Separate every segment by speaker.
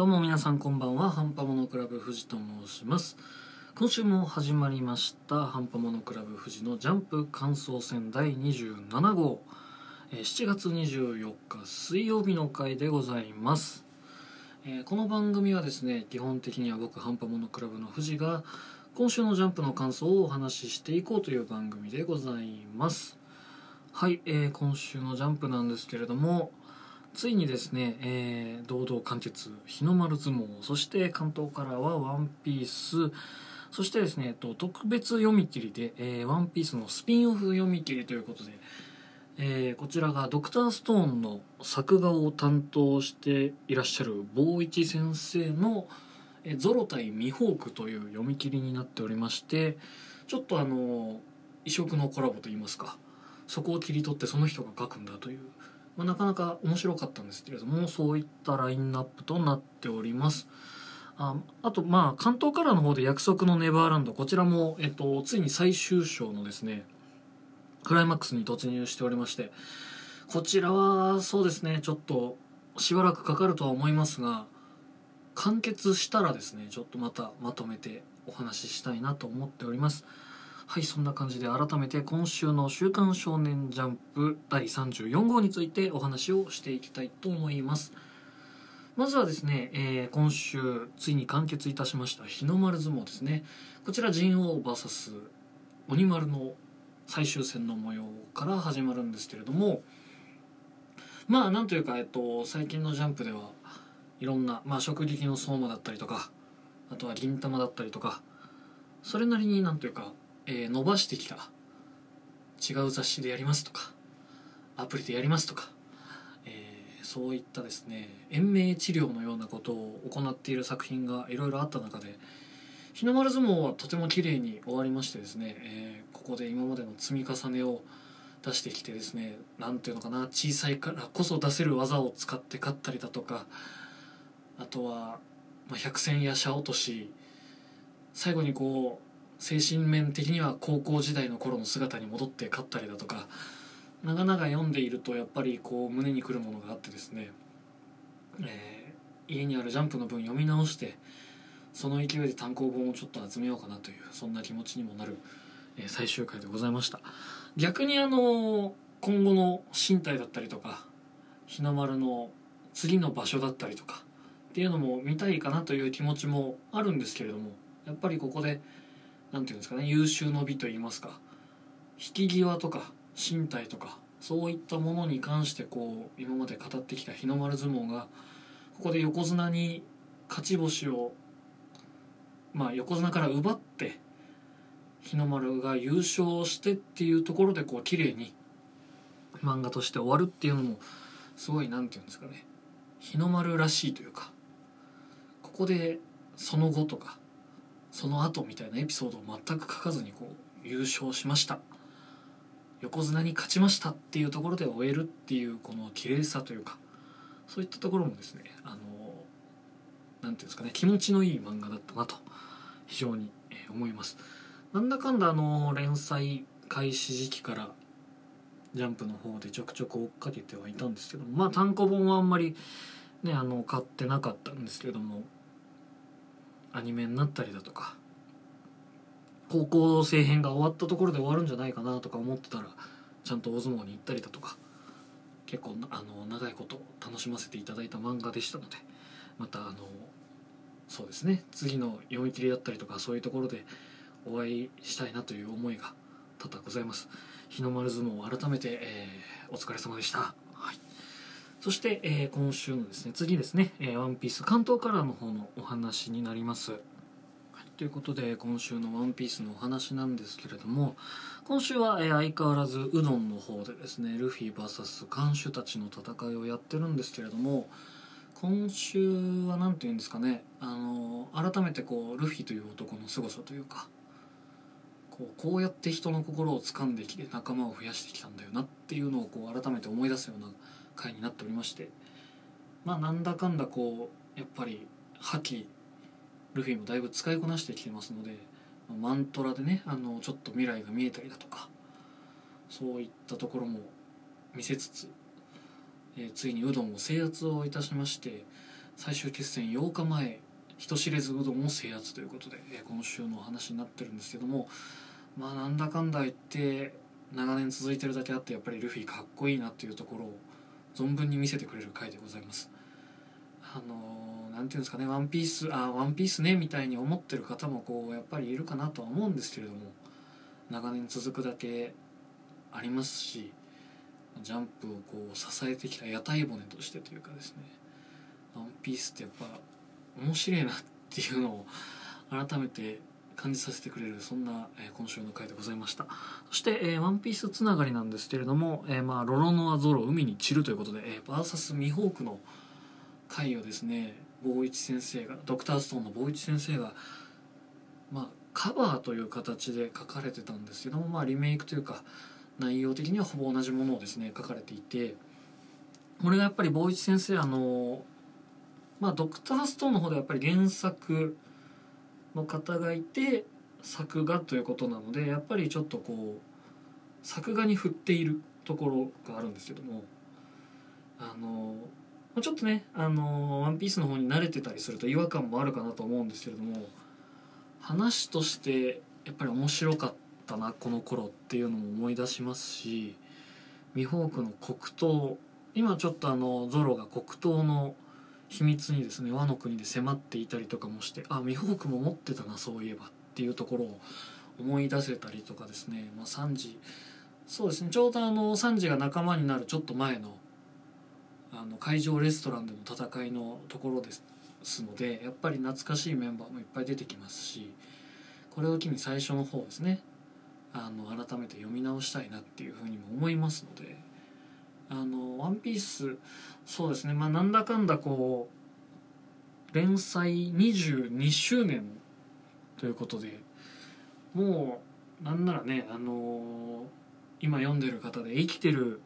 Speaker 1: どうも皆さんこんばんは。ハンパモノクラブ富士と申します。今週も始まりました。ハンパモノクラブ富士のジャンプ感想戦第27号。7月24日水曜日の回でございます。えこの番組はですね基本的には僕ハンパモノクラブの富士が今週のジャンプの感想をお話ししていこうという番組でございます。はい、えー今週のジャンプなんですけれどもついにですね、えー堂々完結日の丸相撲そして関東からはワンピースそしてですね、えっと、特別読み切りで、えーワンピースのスピンオフ読み切りということで、えーこちらがドクターストーンの作画を担当していらっしゃる坊一先生の「えーゾロ対ミホーク」という読み切りになっておりましてちょっとあの異色のコラボといいますかそこを切り取ってその人が書くんだという、まあ、なかなか面白かったんですけれどもそういったラインナップとなっております。ああとまあ関東カラーの方で約束のネバーランドこちらも、えっと、ついに最終章のですねクライマックスに突入しておりましてこちらはそうですねちょっとしばらくかかるとは思いますが完結したらですねちょっとまたまとめてお話ししたいなと思っております。はいそんな感じで改めて今週の「週刊少年ジャンプ」第34号についてお話をしていきたいと思います。まずはですね、えー今週ついに完結いたしました日の丸相撲ですね。こちら神王 VS 鬼丸の最終戦の模様から始まるんですけれどもまあなんというか、えっと、最近のジャンプではいろんな、まあ、直撃の相馬だったりとかあとは銀玉だったりとかそれなりになんというか、えー伸ばしてきた。違う雑誌でやりますとかアプリでやりますとか、えーそういったですね延命治療のようなことを行っている作品がいろいろあった中で日の丸相撲はとても綺麗に終わりましてですね、えーここで今までの積み重ねを出してきてですねなんていうのかな小さいからこそ出せる技を使って勝ったりだとかあとは、まあ、百戦や射落とし最後にこう精神面的には高校時代の頃の姿に戻って勝ったりだとか長々読んでいるとやっぱりこう胸にくるものがあってですね、えー家にあるジャンプの分読み直してその勢いで単行本をちょっと集めようかなというそんな気持ちにもなる、えー最終回でございました。逆にあの今後の身体だったりとか日の丸の次の場所だったりとかっていうのも見たいかなという気持ちもあるんですけれどもやっぱりここでなんていうんですかね優秀の美といいますか。引き際とか身体とかそういったものに関してこう今まで語ってきた日の丸相撲がここで横綱に勝ち星をまあ横綱から奪って日の丸が優勝してっていうところでこう綺麗に漫画として終わるっていうのもすごいなんていうんですかね日の丸らしいというかここでその後とかその後みたいなエピソードを全く書かずにこう優勝しました。横綱に勝ちましたっていうところで終えるっていうこの綺麗さというかそういったところもですねあのなんていうんですかね気持ちのいい漫画だったなと非常に思います。なんだかんだあの連載開始時期からジャンプの方でちょくちょく追っかけてはいたんですけどまあ単行本はあんまりねあの買ってなかったんですけどもアニメになったりだとか高校生編が終わったところで終わるんじゃないかなとか思ってたらちゃんと大相撲に行ったりだとか結構あの長いこと楽しませていただいた漫画でしたのでまたあのそうですね次の読み切りだったりとかそういうところでお会いしたいなという思いが多々ございます。日の丸相撲改めて、えーお疲れ様でした、そして、えー今週のですね次ですね「えーワンピース関東カラーの方のお話になります。はいということで今週の「ワンピースのお話なんですけれども今週は、えー相変わらずうどんの方でですねルフィ VS 看守たちの戦いをやってるんですけれども今週は何て言うんですかねあの改めてこうルフィという男の凄さというかこうこうやって人の心を掴んできて仲間を増やしてきたんだよなっていうのをこう改めて思い出すような回になっておりましてまあなんだかんだこうやっぱり覇気ルフィもだいぶ使いこなしてきてますのでマントラでねあのちょっと未来が見えたりだとかそういったところも見せつつ、えーついにうどんを制圧をいたしまして最終決戦8日前人知れずうどんを制圧ということで、えー今週のお話になってるんですけどもまあなんだかんだ言って長年続いてるだけあってやっぱりルフィかっこいいなっていうところを存分に見せてくれる回でございます。あのーなんていうんですかねワンピースあワンピースねみたいに思ってる方もこうやっぱりいるかなとは思うんですけれども長年続くだけありますしジャンプをこう支えてきた屋台骨としてというかですねワンピースってやっぱ面白いなっていうのを改めて感じさせてくれるそんな、えー今週の回でございました。そして、えーワンピースつながりなんですけれども、えーまあ、ロロノアゾロ海に散るということで、えー、バーサスミホークの回をですね坊一先生がドクターストーンの坊一先生がまあカバーという形で書かれてたんですけども、まあ、リメイクというか内容的にはほぼ同じものをですね書かれていてこれがやっぱり坊一先生あのまあドクターストーンの方ではやっぱり原作の方がいて作画ということなのでやっぱりちょっとこう作画に振っているところがあるんですけどもあのちょっとね「あのワンピースの方に慣れてたりすると違和感もあるかなと思うんですけれども話としてやっぱり面白かったなこの頃っていうのも思い出しますしミホークの黒糖今ちょっとあのゾロが黒糖の秘密にですね和の国で迫っていたりとかもしてあミホークも持ってたなそういえばっていうところを思い出せたりとかですね、まあ、サンジそうですねちょうどあのサンジが仲間になるちょっと前のあの会場レストランでの戦いのところですのでやっぱり懐かしいメンバーもいっぱい出てきますしこれを機に最初の方ですねあの改めて読み直したいなっていうふうにも思いますので「あのワンピースそうですね。まあなんだかんだこう連載22周年ということでもうなんならねあの今読んでる方で生きてる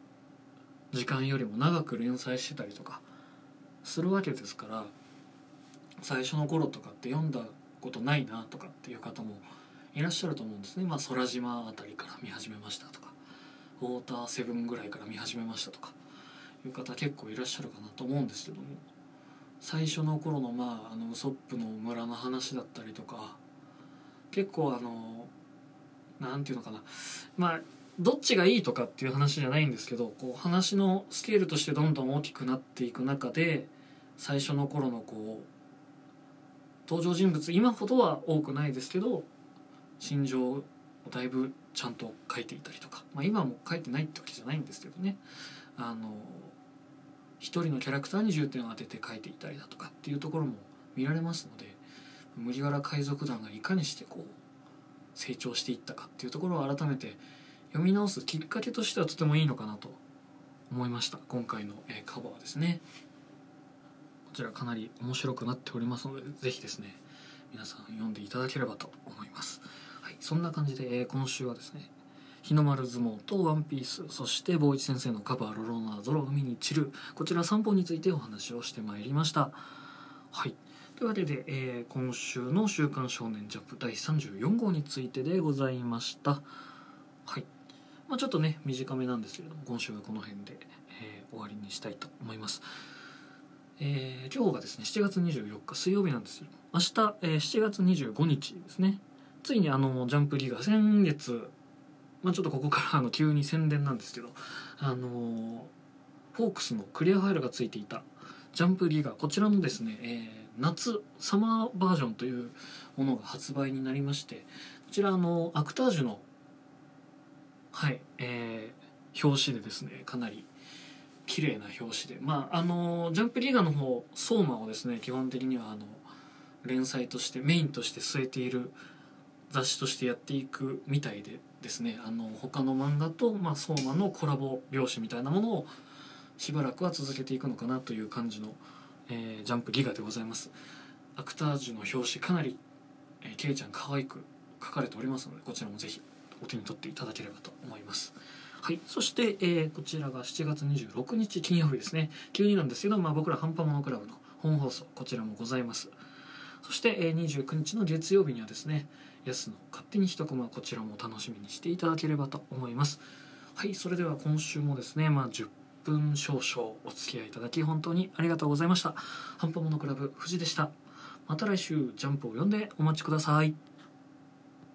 Speaker 1: 時間よりも長く連載してたりとかするわけですから最初の頃とかって読んだことないなとかっていう方もいらっしゃると思うんですね。まあ空島あたりから見始めましたとかウォーターセブンぐらいから見始めましたとかいう方結構いらっしゃるかなと思うんですけども最初の頃のまああのウソップの村の話だったりとか結構あのなんていうのかなまあどっちがいいとかっていう話じゃないんですけどこう話のスケールとしてどんどん大きくなっていく中で最初の頃のこう登場人物今ほどは多くないですけど心情をだいぶちゃんと書いていたりとか、まあ、今も書いてないってわけじゃないんですけどね。あの一人のキャラクターに重点を当てて書いていたりだとかっていうところも見られますので麦わら海賊団がいかにしてこう成長していったかっていうところを改めて読み直すきっかけとしてはとてもいいのかなと思いました。今回の、えカバーですね。こちらかなり面白くなっておりますのでぜひですね皆さん読んでいただければと思います。はい。そんな感じで、え今週はですね日の丸相撲とワンピース。そして坊一先生のカバー「ロロナゾロ海に散る」こちら3本についてお話をしてまいりました。はい。というわけで、えー今週の「週刊少年ジャンプ」第34号についてでございました。はい、まあ、ちょっとね短めなんですけれども今週はこの辺で、えー終わりにしたいと思います。えー今日がですね7月24日水曜日なんですよ。明日、えー7月25日ですね。ついにあのジャンプリーガ先月まあちょっとここからあの急に宣伝なんですけどあのフォークスのクリアファイルがついていたジャンプリーガーこちらのですね、えー夏サマーバージョンというものが発売になりましてこちらあのアクタージュのはいえー表紙でですねかなり綺麗な表紙でまああのジャンプリーガーの方相馬をですね基本的にはあの連載としてメインとして据えている雑誌としてやっていくみたいでですねあの他の漫画と、まあ、相馬のコラボ表紙みたいなものをしばらくは続けていくのかなという感じの、えージャンプギガでございます。アクタージュの表紙かなり、えー、ケイちゃん可愛く書かれておりますのでこちらもぜひお手に取っていただければと思います。はい、そして、えーこちらが7月26日金曜日ですね。急になんですけど、まあ、僕らハンパモノクラブの本放送こちらもございます。そして、29日の月曜日にはですね安の勝手に一コマこちらも楽しみにしていただければと思います。はいそれでは今週もですねまあ10分少々お付き合いいただき本当にありがとうございました。ハンパモノクラブ藤でした。また来週ジャンプを読んでお待ちください。